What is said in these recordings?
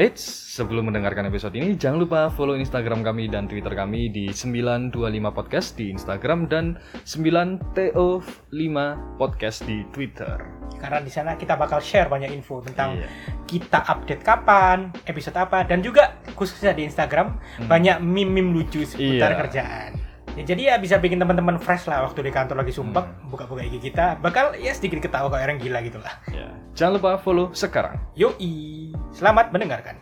Eits, sebelum mendengarkan episode ini jangan lupa follow Instagram kami dan Twitter kami di 925 podcast di Instagram dan 9TO5 podcast di Twitter. Karena di sana kita bakal share banyak info tentang Iya. kita update kapan, episode apa, dan juga khususnya di Instagram Hmm. banyak meme-meme lucu seputar Iya. kerjaan. Ya, jadi ya bisa bikin teman-teman fresh lah waktu di kantor lagi sumpah Hmm. buka-buka IG kita bakal ya sedikit ketawa kayak orang gila gitu lah. Ya. Jangan lupa follow sekarang. Yoi, selamat mendengarkan.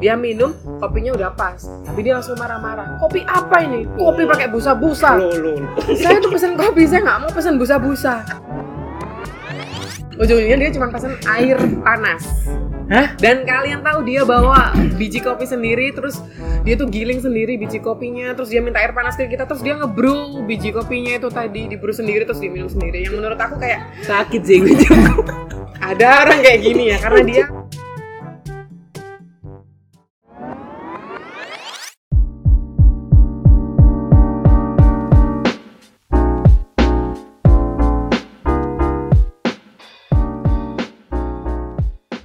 Dia minum, kopinya udah pas. Tapi dia langsung marah-marah. Kopi apa ini? Kopi pakai busa-busa. Saya tuh pesen kopi, saya nggak mau pesen busa-busa. Ujungnya dia cuma pesen air panas. Hah? Dan kalian tahu dia bawa biji kopi sendiri, terus dia tuh giling sendiri biji kopinya, terus dia minta air panas ke kita, terus dia ngebrew biji kopinya itu tadi dibrew sendiri, terus diminum sendiri. Yang menurut aku kayak sakit sih Ada orang kayak gini ya, karena dia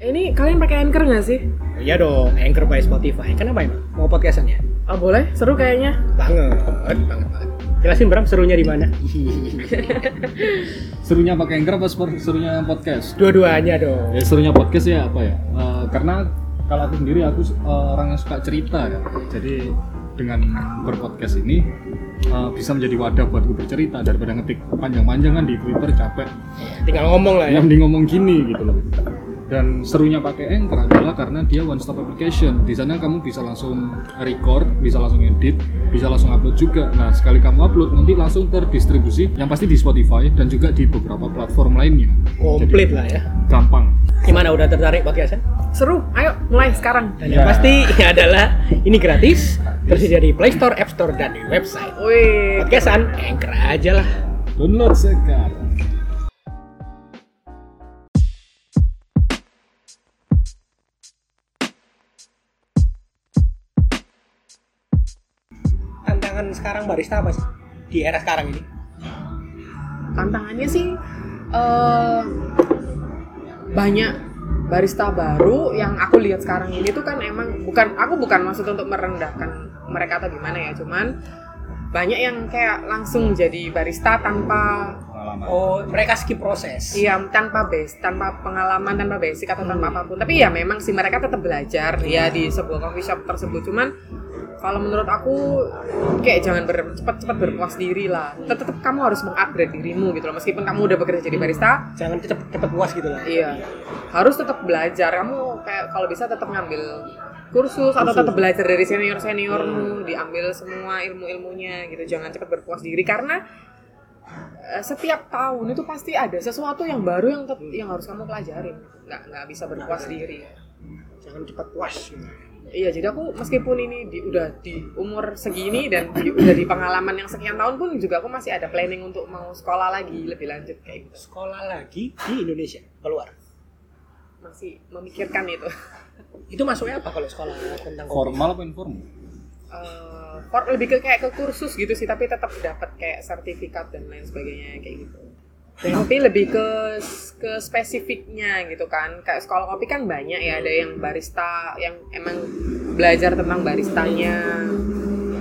ini kalian pakai anchor nggak sih? Iya dong, Anchor by Spotify. Kenapa emang? Mau podcastan ya? Oh boleh, seru kayaknya. Banget, banget banget. Jelasin Bram serunya di mana? Serunya pakai Anchor apa serunya podcast? Dua-duanya dong. Ya serunya podcast ya apa ya? Eh, karena kalau aku sendiri aku eh, orang yang suka cerita ya. Jadi dengan berpodcast ini eh, bisa menjadi wadah buatku bercerita daripada ngetik panjang-panjang kan di Twitter capek. Tinggal ngomong lah ya. Yang di ngomong gini gitu loh. Dan serunya pakai Anchor adalah karena dia one stop application. Di sana kamu bisa langsung record, bisa langsung edit, bisa langsung upload juga. Nah, sekali kamu upload nanti langsung terdistribusi yang pasti di Spotify dan juga di beberapa platform lainnya. Komplit lah ya. Gampang. Gimana udah tertarik podcastan? Seru, ayo mulai sekarang. Dan yang Ya. pasti ini adalah ini gratis, tersedia di Play Store, App Store, dan di website. Wih, Podcastan, Anchor aja lah. Download sekarang. Tantangan sekarang barista apa sih? Di era sekarang ini. tantangannya sih eh banyak barista baru yang aku lihat sekarang ini tuh kan emang bukan aku bukan maksud untuk merendahkan mereka atau gimana ya cuman banyak yang kayak langsung jadi barista tanpa Pengalaman. Oh, mereka skip proses. iya tanpa base tanpa pengalaman tanpa basic atau tanpa apa pun tapi ya memang sih mereka tetap belajar ya di sebuah coffee shop tersebut cuman kalau menurut aku kayak jangan ber, cepat-cepat berpuas diri lah tetap kamu harus mengupgrade dirimu gitu loh meskipun kamu udah bekerja jadi barista Jangan cepet cepet puas gitu lah. Iya, harus tetap belajar. Kamu kayak kalau bisa tetap ngambil kursus, atau tetap belajar dari senior seniormu, diambil semua ilmu ilmunya gitu. Jangan cepat berpuas diri karena eh, setiap tahun itu pasti ada sesuatu yang baru yang tet- yang harus kamu pelajarin. Nggak nggak bisa berpuas diri. Jangan cepat puas. Iya, jadi aku meskipun ini di, udah di umur segini dan di, udah di pengalaman yang sekian tahun pun juga aku masih ada planning untuk mau sekolah lagi lebih lanjut kayak gitu. Sekolah lagi di Indonesia, keluar. Masih memikirkan itu. Itu masuknya apa kalau sekolah tentang kopi? Formal apa informal? eh, for- lebih ke kayak ke kursus gitu sih tapi tetap dapat kayak sertifikat dan lain sebagainya kayak gitu tapi lebih ke ke spesifiknya gitu kan. Kayak sekolah kopi kan banyak ya. Ada yang barista yang emang belajar tentang baristanya.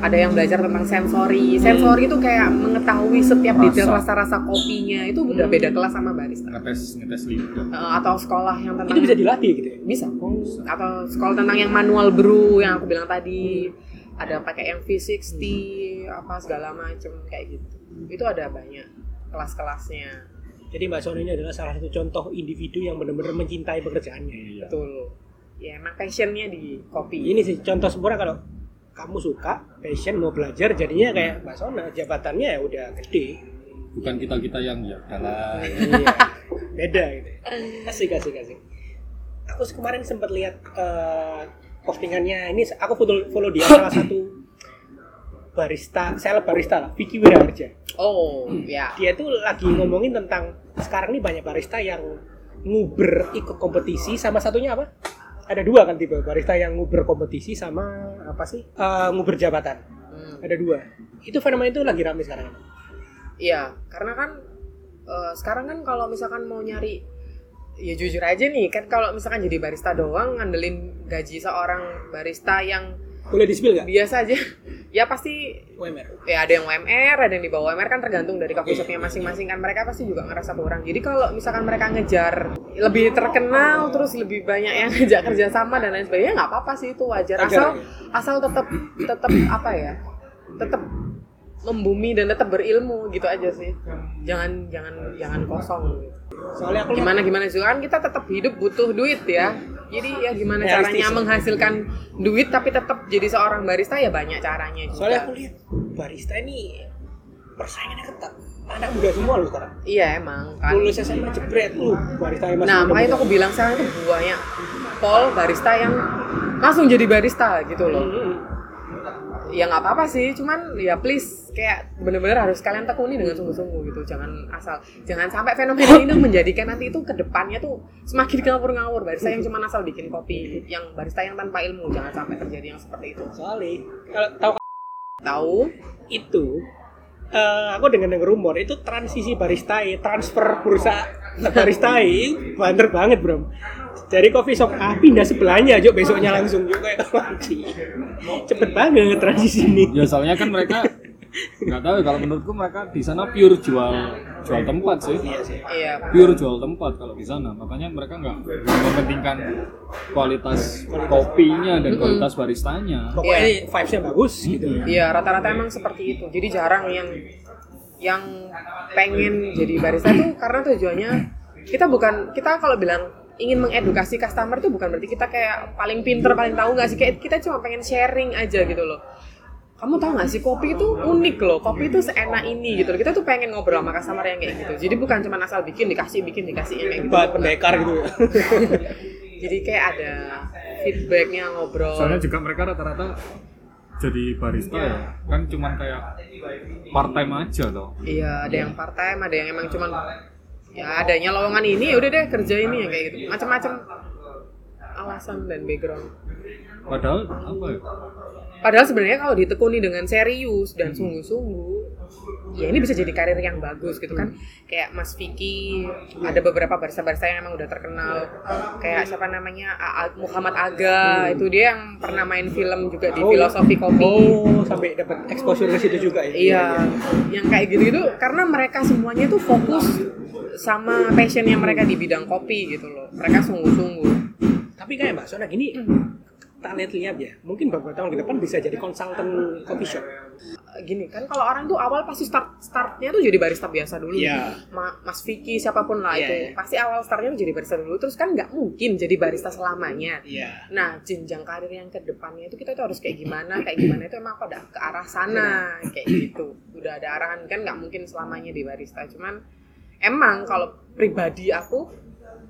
Ada yang belajar tentang sensori. Sensori itu kayak mengetahui setiap detail Rasa. rasa-rasa kopinya. Itu udah beda kelas sama barista. Ngetes ngetes lidah. Atau sekolah yang tentang Itu bisa dilatih gitu ya? bisa. Atau sekolah tentang yang manual brew yang aku bilang tadi. Ada pakai yang V60 apa segala macem kayak gitu. Itu ada banyak kelas-kelasnya Jadi Mbak Sony ini adalah salah satu contoh individu yang benar-benar mencintai pekerjaannya. Iya. betul ya emang passionnya di kopi Ini sih contoh sempurna kalau kamu suka, passion, mau belajar, jadinya kayak Mbak Sona, jabatannya ya udah gede. Bukan kita kita yang ya dalam. iya, beda gitu. Asik, asik, asik. Aku kemarin sempat lihat eh, postingannya, ini aku follow, follow dia salah satu barista, seleb barista lah, Vicky Wiraharja. oh ya Dia tuh lagi ngomongin tentang sekarang ini banyak barista yang nguber ikut kompetisi sama satunya apa? Ada dua kan tipe barista yang nguber kompetisi sama apa sih? Eh, nguber jabatan. Hmm. Ada dua. Itu fenomena itu lagi rame sekarang. Iya, karena kan eh, sekarang kan kalau misalkan mau nyari ya jujur aja nih kan kalau misalkan jadi barista doang ngandelin gaji seorang barista yang Boleh di spill nggak? biasa aja. Ya pasti UMR. ya ada yang UMR ada yang di bawah UMR kan tergantung dari coffee shopnya masing-masing kan. Mereka pasti juga ngerasa kurang. Jadi kalau misalkan mereka ngejar lebih terkenal terus lebih banyak yang ngajak kerja sama dan lain sebagainya nggak apa-apa sih itu wajar. Asal asal tetap tetap apa ya tetap membumi dan tetap berilmu gitu aja sih. Jangan jangan jangan kosong. Gitu. Soalnya aku gimana gimana juga kan kita tetap hidup butuh duit ya jadi ya gimana Realistis. caranya menghasilkan duit tapi tetap jadi seorang barista ya banyak caranya juga Soalnya aku lihat barista ini persaingannya ketat. Anak muda semua loh sekarang. iya emang kan Lulus SMA jebret lu barista yang masih Nah, makanya itu aku bilang sekarang itu banyak pol barista yang langsung jadi barista gitu loh. Hmm. Ya nggak apa-apa sih, cuman ya please kayak bener-bener harus kalian tekuni dengan sungguh-sungguh gitu. Jangan asal, jangan sampai fenomena ini menjadikan nanti itu ke depannya tuh semakin ngawur-ngawur. Barista yang cuma asal bikin kopi, yang barista yang tanpa ilmu, jangan sampai terjadi yang seperti itu. Soalnya kalau tahu Tahu? itu eh, aku dengar dengar rumor itu transisi barista transfer bursa barista banter banget bro dari coffee shop A pindah sebelahnya aja besoknya langsung juga kayak anjing. cepet banget transisi ini ya soalnya kan mereka nggak tahu ya, kalau menurutku mereka di sana pure jual jual tempat sih Iya. pure jual tempat kalau di sana makanya mereka nggak mementingkan kualitas kopinya dan kualitas baristanya pokoknya Iya. ini vibesnya bagus gitu Iya, rata-rata emang seperti itu. Jadi jarang yang yang pengen jadi barista itu karena tujuannya kita bukan kita kalau bilang ingin mengedukasi customer itu bukan berarti kita kayak paling pinter paling tahu nggak sih? Kayak kita cuma pengen sharing aja gitu loh. Kamu tahu nggak sih kopi itu unik loh. Kopi itu seenak ini gitu loh. kita tuh pengen ngobrol sama customer yang kayak gitu. Jadi bukan cuma asal bikin dikasih bikin dikasih yang kayak gitu. Buat pendekar gitu. Ya jadi kayak ada feedbacknya ngobrol. Soalnya juga mereka rata-rata jadi barista ya. Kan cuman kayak part time aja loh. Iya, ada yang part time, ada yang emang cuman ya adanya lowongan ini ya udah deh kerja ini ya kayak gitu. Macam-macam alasan dan background. padahal apa ya Padahal sebenarnya kalau ditekuni dengan serius dan sungguh-sungguh, ya ini bisa jadi karir yang bagus gitu kan. Kayak Mas Vicky, ada beberapa barista-barista yang emang udah terkenal. Kayak siapa namanya Muhammad Aga, itu dia yang pernah main film juga di Oh, filosofi kopi. oh sampai dapat exposure ke situ juga ya Iya, yang kayak gitu-gitu karena mereka semuanya tuh fokus sama passion yang mereka di bidang kopi gitu loh. Mereka sungguh-sungguh. tapi kayak mbak Sona gini tak lihat-lihat ya mungkin beberapa tahun ke depan bisa jadi konsultan coffee shop Gini kan kalau orang tuh awal pasti start startnya tuh jadi barista biasa dulu. Iya. Ma- Mas Vicky siapa pun lah Iya, itu iya. pasti awal startnya tuh jadi barista dulu. Terus kan nggak mungkin jadi barista selamanya. iya Nah, jenjang karir yang ke depannya itu kita tuh harus kayak gimana, kayak gimana itu emang pada ke arah sana, kayak gitu. Udah ada arahan kan nggak mungkin selamanya di barista. Cuman emang kalau pribadi aku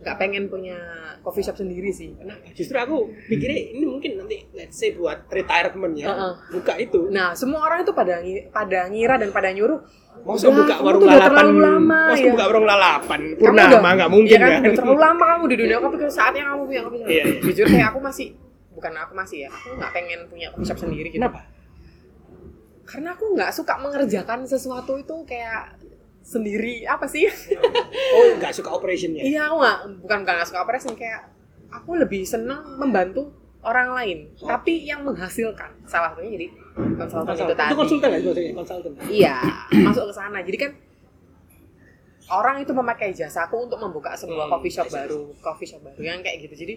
nggak pengen punya coffee shop sendiri sih. Nah, justru aku pikirnya ini mungkin nanti let's say buat retirement ya, Heeh. buka itu. Nah, semua orang itu pada pada ngira dan pada nyuruh. Mau "Udah, buka warung lalapan, lama mau ya. buka warung lalapan, purnama nggak mungkin iya kan? Udah terlalu lama kamu di dunia kopi saatnya kamu punya kopi shop. Iya, iya. Jujur kayak aku masih bukan aku masih ya, aku nggak pengen punya coffee shop sendiri gitu. Kenapa? karena aku nggak suka mengerjakan sesuatu itu kayak sendiri apa sih Oh, nggak suka operationnya. iya aku nggak bukan bukan nggak suka operasi kayak aku lebih seneng membantu orang lain tapi yang menghasilkan salah satunya jadi konsultan itu Konsultan. tadi Itu konsultan maksudnya? Konsultan. iya masuk ke sana jadi kan orang itu memakai jasaku untuk membuka sebuah coffee shop baru coffee shop baru yang kayak gitu jadi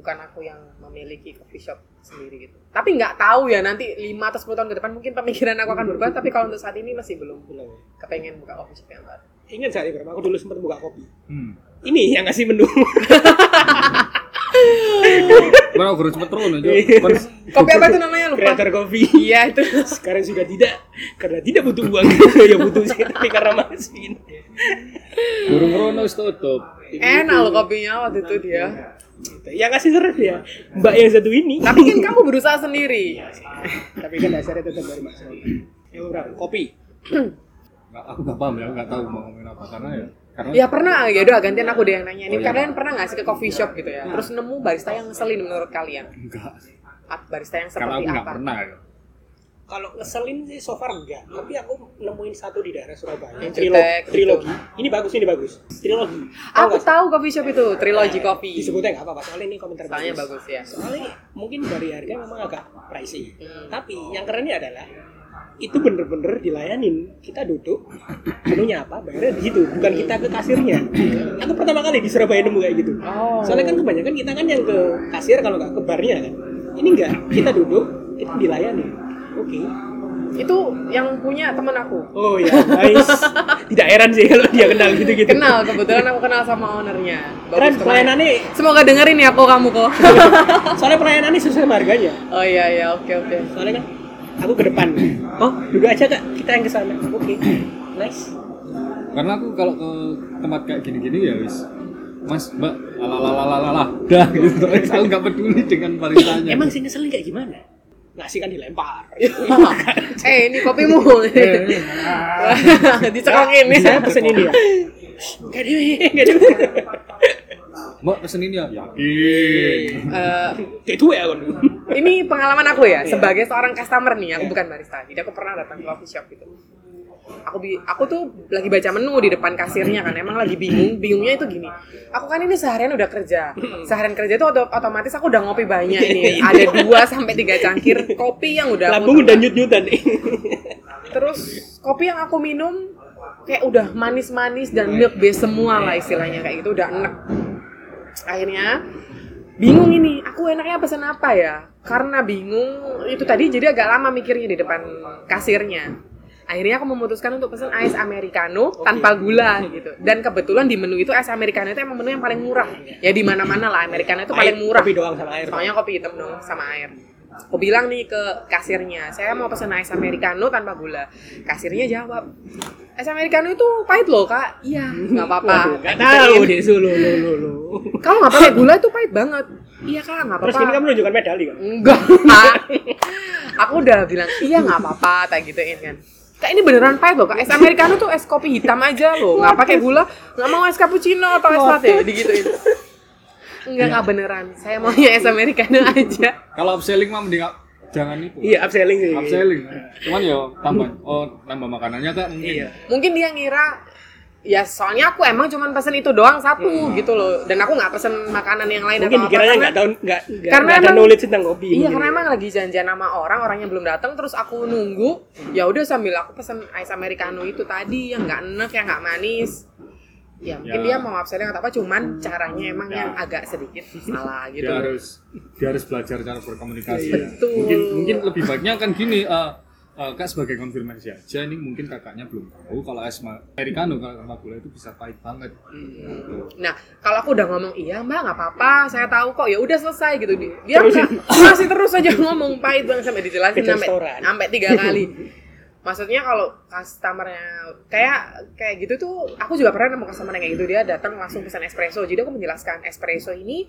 bukan aku yang memiliki coffee shop sendiri gitu tapi nggak tahu ya nanti 5 atau 10 tahun ke depan mungkin pemikiran aku akan berubah tapi kalau untuk saat ini masih belum Belum. kepengen buka coffee shop yang baru Ingat saya Ibrahim, aku dulu sempat buka kopi. hmm. Ini yang ngasih menu. Mana guru cepet terus aja. Kan kopi apa itu namanya lupa Creator kopi. iya itu Sekarang sudah tidak karena tidak butuh uang ya butuh sih tapi karena mesin. burung rono wis tutup. enak loh kopinya waktu itu dia Gitu. Yang ngasih servis ya Mbak yang satu ini. tapi kan kamu berusaha sendiri tapi kan dasarnya tetap dari Mas. Yang berapa? Kopi. Nggak, aku nggak paham ya, nggak tahu mau ngomongin apa karena ya karena ya pernah ya udah gantian aku deh yang nanya ini Oh, iya. kalian pernah nggak sih ke coffee shop gitu ya terus nemu barista yang ngeselin menurut kalian enggak barista yang karena seperti aku nggak apa pernah ya. Kalau ngeselin sih so far enggak. Tapi aku nemuin satu di daerah Surabaya. Yang trilogi, jutek gitu. trilogi. Ini bagus ini bagus. Trilogi. Tahu Aku tahu coffee shop itu, Trilogy Coffee. disebutnya nggak apa-apa soalnya ini komentar Soalnya bagus. ya. soalnya mungkin dari harga memang agak pricey. Hmm. tapi yang kerennya adalah itu bener-bener dilayanin. Kita duduk menunya apa bayarnya di situ bukan kita ke kasirnya. Aku pertama kali di Surabaya nemu kayak gitu. Oh. soalnya kan kebanyakan kita kan yang ke kasir kalau nggak ke barnya kan. Ini enggak kita duduk itu dilayani oke. Itu yang punya temen aku. oh ya nice. Tidak heran sih kalau dia kenal gitu-gitu. Kenal, kebetulan aku kenal sama ownernya. keren pelayanannya. Semoga dengerin ya kok kamu kok. soalnya pelayanannya sesuai harganya oh iya iya, oke oke. soalnya kan aku ke depan. Oh duduk aja kak. Kita yang ke sana. Oke. Nice. Karena aku kalau ke tempat kayak gini-gini ya wis. Mas mbak lalalalalala dah gitu. Aku nggak peduli dengan baristanya emang sih ngeselin kayak gimana ngasih kan dilempar eh ini kopimu. Dicekokin nih. saya pesen ini ya Gak dewe, gak dewe. mbak pesen ini ya yakin Eh, Kayak tua ya kan. ini pengalaman aku ya Iya. sebagai seorang customer nih aku bukan barista jadi aku pernah datang ke coffee shop gitu aku bi aku tuh lagi baca menu di depan kasirnya kan emang lagi bingung bingungnya itu gini. Aku kan ini seharian udah kerja. Seharian kerja itu oto- otomatis aku udah ngopi banyak nih. Ada dua sampai tiga cangkir kopi yang udah Lambung udah nyut-nyutan nih. terus kopi yang aku minum kayak udah manis-manis dan milk base semua lah istilahnya kayak gitu udah enek. Akhirnya bingung ini aku enaknya pesan apa ya? Karena bingung itu tadi jadi agak lama mikirnya di depan kasirnya akhirnya aku memutuskan untuk pesan ice americano tanpa gula gitu. Dan kebetulan di menu itu ice americano itu emang menu yang paling murah. Ya di mana mana lah americano itu paling murah. Kopi doang sama air. soalnya kopi hitam dong sama air. Aku bilang nih ke kasirnya saya mau pesan ice americano tanpa gula. Kasirnya jawab ice americano itu pahit loh kak. Iya nggak apa-apa. Waduh, Gak tahu deh sulu lu lu lu. kalau nggak pakai gula itu pahit banget. Iya kak nggak Terus apa-apa. ini kamu menunjukkan medali kan? enggak aku udah bilang iya nggak apa-apa tak gituin kan Kak ini beneran pahit loh kak, es americano tuh es kopi hitam aja loh, nggak pakai gula, nggak mau es cappuccino atau es latte, digituin. Enggak nggak beneran, saya maunya es americano aja. kalau upselling mah mending jangan itu. Iya, upselling sih. upselling. Cuman ya tambah oh tambah makanannya kak mungkin. Iya. Mungkin dia ngira ya soalnya aku emang cuma pesen itu doang satu gitu loh, dan aku nggak pesen makanan yang lain Mungkin dikiranya karena- nggak tahu nggak nggak Karena nggak ada emang- knowledge tentang kopi. Iya mungkin. karena emang lagi janjian sama orang, orangnya belum datang, terus aku nunggu. Ya udah sambil aku pesen ice americano itu tadi yang nggak enek, yang nggak manis. Ya mungkin Ya. dia mau upselling atau apa, cuman caranya emang Ya. yang agak sedikit salah gitu. dia harus dia harus belajar cara berkomunikasi Betul. mungkin mungkin lebih baiknya kan gini eh, eh, kak sebagai konfirmasi aja ini mungkin kakaknya belum tahu kalau es americano kalau tanpa gula itu bisa pahit banget Nah kalau aku udah ngomong iya mbak nggak apa-apa, saya tahu kok. Ya udah selesai gitu dia. Nggak- masih terus aja ngomong pahit banget sampai dijelasin sampai sampai tiga kali. Maksudnya kalau customernya kayak kayak gitu tuh aku juga pernah nemu customer yang kayak gitu dia datang langsung pesan espresso. Jadi aku menjelaskan espresso ini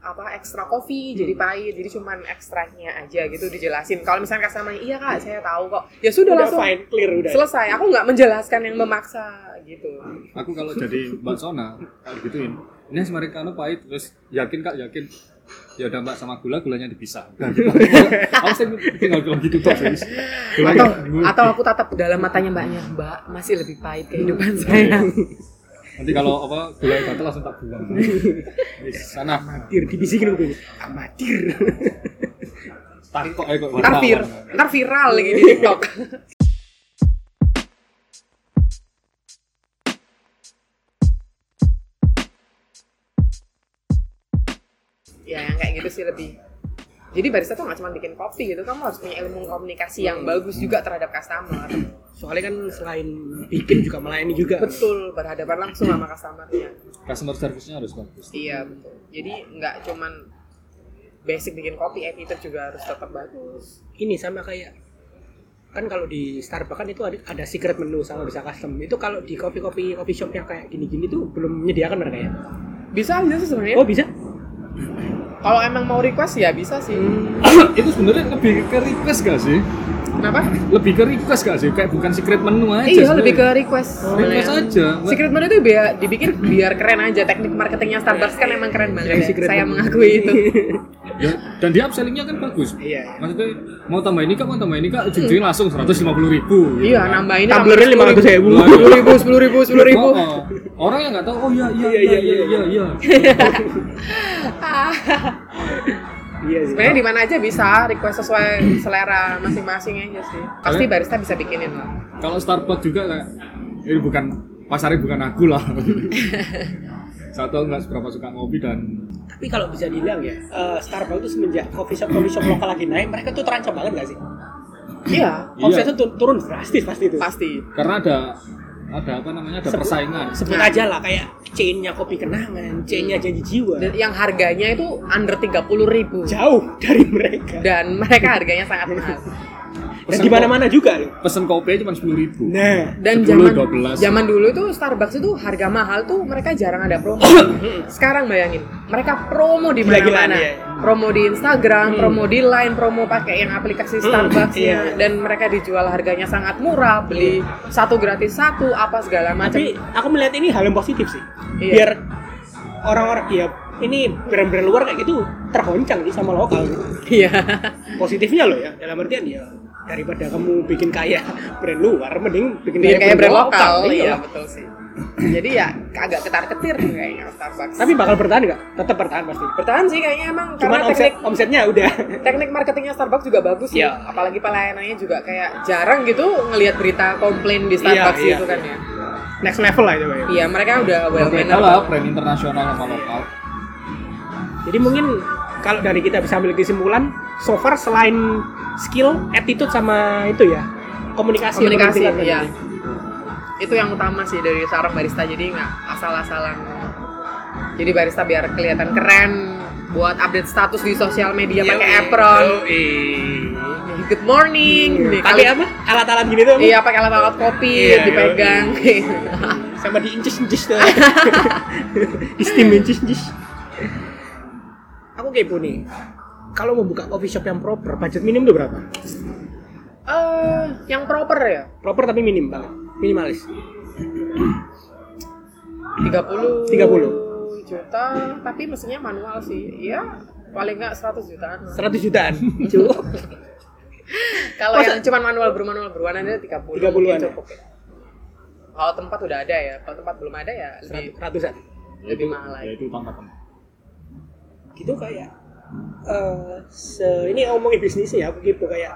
apa ekstra kopi jadi pahit jadi cuman ekstranya aja gitu dijelasin. Kalau misalnya customer iya kak saya tahu kok. Ya sudah, Udah langsung fine, clear udah. selesai. Aku nggak menjelaskan yang memaksa gitu. Aku kalau jadi mbak Sona kalau gituin. Ini americano pahit terus yakin kak yakin. Ya udah mbak sama gula gulanya dipisah. Aku sih tinggal bilang gitu toh guys atau atau aku tatap dalam matanya mbaknya mbak masih lebih pahit kehidupan saya nanti kalau apa gula batal langsung tak buang. Wis, sana. Amatir dibisikin gue. Amatir. ayo kok. Ntar, vir, ntar viral lagi di tiktok. Ya yang kayak gitu sih lebih. Jadi barista tuh nggak cuma bikin kopi gitu kamu harus punya ilmu komunikasi yang bagus juga terhadap customer Soalnya kan selain bikin juga melayani juga. betul berhadapan langsung sama customernya customer service-nya harus bagus Iya betul. Jadi nggak cuman basic bikin kopi, attitude juga harus tetap bagus. Ini sama kayak kan kalau di Starbucks kan itu ada, ada secret menu sama bisa custom. Itu kalau di kopi-kopi coffee shop yang kayak gini-gini tuh belum menyediakan mereka ya. Bisa aja sih sebenarnya. Oh bisa? Kalau emang mau request ya bisa sih. itu sebenarnya lebih ke request gak sih Kenapa? lebih ke request gak sih kayak bukan secret menu aja Iya, lebih ke request. request sebenarnya. aja Secret menu itu biar dibikin biar keren aja. Teknik marketingnya Starbucks kan emang keren banget. Ya. Saya menu. mengakui itu. ya, dan dia upsellingnya kan bagus Iya. maksudnya mau tambah ini kak mau tambah ini kak ujung-ujungnya langsung 150 ribu Iya, nambahin Tumblernya lima ratus ribu. Sepuluh ribu, sepuluh ribu, sepuluh ribu. Oh, oh. orang yang nggak tahu oh iya iya Iya, iya iya, iya iya iya Iya sih. Sebenarnya di mana aja bisa request sesuai selera masing-masing aja sih. Pasti barista bisa bikinin lah. kalau Starbucks juga kayak ini bukan pasarnya bukan aku lah satu nggak seberapa suka ngopi dan Tapi kalau bisa dibilang ya, eh, Starbucks itu semenjak coffee shop coffee shop lokal lagi naik, mereka tuh terancam banget gak sih? Iya, Omsetnya tuh turun drastis pasti itu. pasti. karena ada ada apa namanya ada Sebut- persaingan Sebut Nah. aja lah kayak chainnya kopi kenangan, chainnya janji jiwa. Dan yang harganya itu under 30 ribu. Jauh dari mereka. Dan mereka harganya sangat mahal. Dan di mana-mana juga loh. pesen kopi cuma sepuluh ribu Nah, Dan 10, zaman 12. zaman dulu tuh Starbucks itu harga mahal tuh mereka jarang ada promo. Sekarang bayangin, mereka promo di mana-mana. iya. Promo di Instagram, Hmm. promo di Line, promo pakai yang aplikasi Hmm, Starbucks-nya iya. dan mereka dijual harganya sangat murah, beli satu gratis satu apa segala macam. tapi aku melihat ini hal yang positif sih. Iya. Biar orang-orang ya ini brand-brand luar kayak gitu tergoncang sih sama lokal. gitu. Iya. Positifnya loh ya, dalam artian ya daripada kamu bikin kaya brand luar, mending bikin Bikin kayak brand lokal, gitu iya loh. betul sih. Jadi ya agak ketar-ketir kayaknya Starbucks. Tapi bakal bertahan nggak? Tetap bertahan pasti. bertahan sih kayaknya emang Cuman karena omset teknik omsetnya udah teknik marketingnya Starbucks juga bagus ya. Iya. Apalagi pelayanannya juga kayak jarang gitu ngelihat berita komplain di Starbucks Iya, iya. itu kan ya. next level lah itu. Pak. Iya, mereka udah well mannered. lah brand internasional sama lokal Jadi mungkin kalau dari kita bisa ambil kesimpulan, so far selain skill, attitude sama itu ya komunikasi. Komunikasi, iya. ini. Itu yang utama sih dari seorang barista jadi nggak asal-asalan. Jadi barista biar kelihatan keren buat update status di sosial media Yo, pakai apron. yo, eh. Good morning. Nih, Tapi kali- apa? Alat-alat gini tuh. apa? Iya, pakai alat-alat kopi Iya, dipegang. Sama di incis-incis tuh. di steam incis-incis. Aku kepo nih. Kalau mau buka coffee shop yang proper, budget minim tuh berapa? Eh, yang proper ya. Proper tapi minim banget. Minimalis. 30 30. juta tapi mesinnya manual sih iya paling nggak 100 jutaan 100 jutaan. Cukup. kalau yang cuma manual bermanual berwarna itu 30 30-an mungkin ya? cukup ya. kalau tempat udah ada ya kalau tempat belum ada ya lebih Ratusan. lebih mahal ya lagi itu tantangan gitu kayak eh se ini ngomongin bisnis ya aku gitu kayak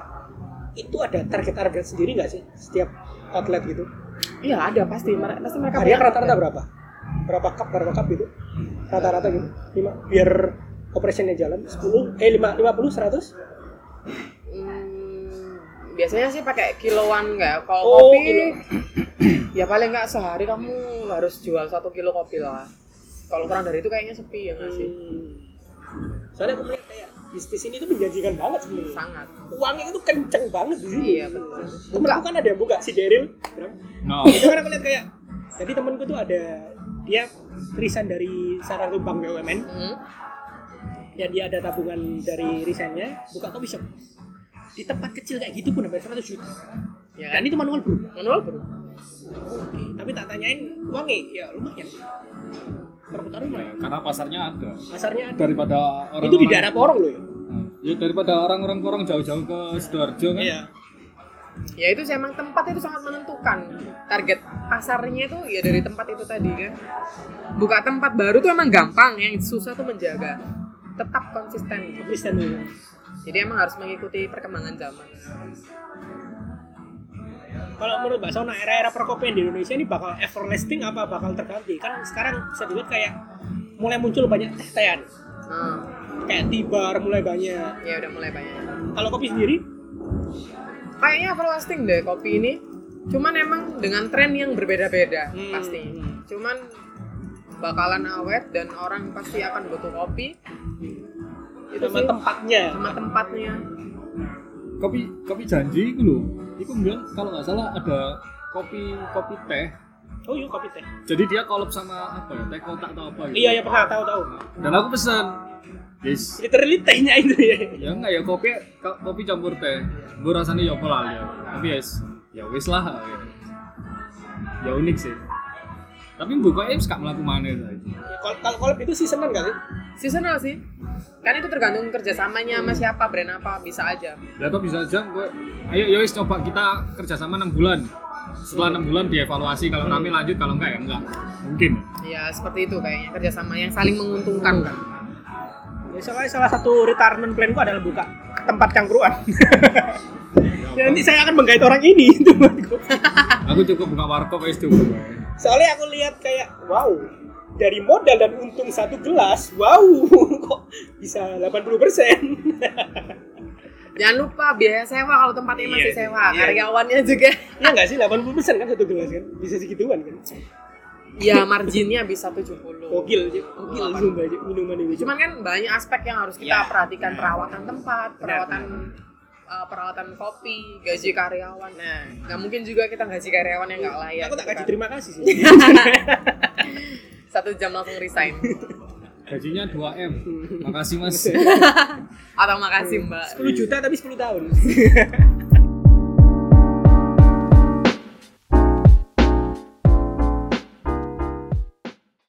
itu ada target target sendiri nggak sih setiap outlet gitu? Iya ada pasti. Pasti mereka harian rata-rata berapa? Berapa cup berapa cup gitu? Rata-rata gitu. Lima biar operationnya jalan. 10 eh 5 50 100 Hmm, biasanya sih pakai kiloan nggak? Kalau Oh, kopi kilo. ya paling nggak sehari kamu harus jual satu kilo kopi lah. Kalau kurang dari itu kayaknya sepi ya nggak sih? Hmm. Soalnya aku melihat kayak bisnis ini tuh menjanjikan banget sebenarnya. Sangat. Uangnya itu kenceng banget di sini iya betul. Temenku kan ada yang buka si Daryl. No. Itu kan aku lihat kayak jadi temenku tuh ada dia resign dari salah satu bank BUMN Hmm. ya dia ada tabungan dari resignnya buka coffee shop. Di tempat kecil kayak gitu pun hampir 100 juta. Ya dan kan? itu manual bro. Manual bro? Oke, tapi tak tanyain uangnya. Ya lumayan perputaran Ya, lumayan karena pasarnya ada. Pasarnya ada. Daripada orang itu di daerah Porong loh ya? Ya daripada orang-orang orang jauh-jauh ke sidoarjo kan? Iya. Ya itu sih emang tempat itu sangat menentukan. Target pasarnya itu ya dari tempat itu tadi kan. Buka tempat baru tuh emang gampang yang susah tuh menjaga. Tetap konsisten. Kristen dulu jadi emang harus mengikuti perkembangan zaman kalau menurut Mbak Sona era-era perkopian di Indonesia ini bakal everlasting apa bakal terganti? Kan sekarang bisa dilihat kayak mulai muncul banyak teh-tehan. Nah, kayak tibar mulai banyak. Ya udah mulai banyak. Kalau kopi sendiri? Kayaknya everlasting deh kopi ini. Cuman emang dengan tren yang berbeda-beda Hmm. pasti. Cuman bakalan awet dan orang pasti akan butuh kopi. Itu sama sih tempatnya. Sama tempatnya kopi kopi janji itu loh itu bilang kalau nggak salah ada kopi kopi teh oh iya kopi teh jadi dia kolab sama apa ya teh kotak atau apa gitu iya ya pernah tahu tahu dan aku pesen Yes. literally tehnya itu ya Ya enggak ya kopi ko- kopi campur teh. Gue rasanya ya apa lah ya. Tapi yes, ya wis lah. Ya, ya unik sih. Tapi bukanya wis gak melaku mana tadi. kalau kalau itu seasonan gak sih Seasonal sih. Kan itu tergantung kerjasamanya sama siapa, brand apa, bisa aja. Ya atau bisa aja gue ayo ya wis coba kita kerjasama 6 bulan. Setelah 6 bulan dievaluasi kalau rame lanjut kalau enggak ya enggak. Mungkin. Ya seperti itu kayaknya kerjasama yang saling menguntungkan kan. ya, soalnya salah satu retirement planku adalah buka tempat cangkruan ya, nanti saya akan menggait orang ini temanku Aku cukup buka warkop wis cukup. soalnya aku lihat kayak wow dari modal dan untung satu gelas wow kok bisa 80 persen Jangan lupa biaya sewa kalau tempatnya Iya masih sih, sewa, iya. karyawannya juga. ya nggak sih 80 persen kan satu gelas kan bisa segituan kan Ya marginnya bisa 70. gokil gokil sumpah minuman ini Cuman kan banyak aspek yang harus kita Ya. perhatikan perawatan tempat, Benar, perawatan uh, perawatan kopi, gaji karyawan. Nah, nggak mungkin juga kita gaji karyawan yang nggak layak. aku tak gitu kasih kan. terima kasih sih Satu jam langsung resign. Gajinya 2M. Makasih Mas. Atau makasih Mbak. 10 juta tapi 10 tahun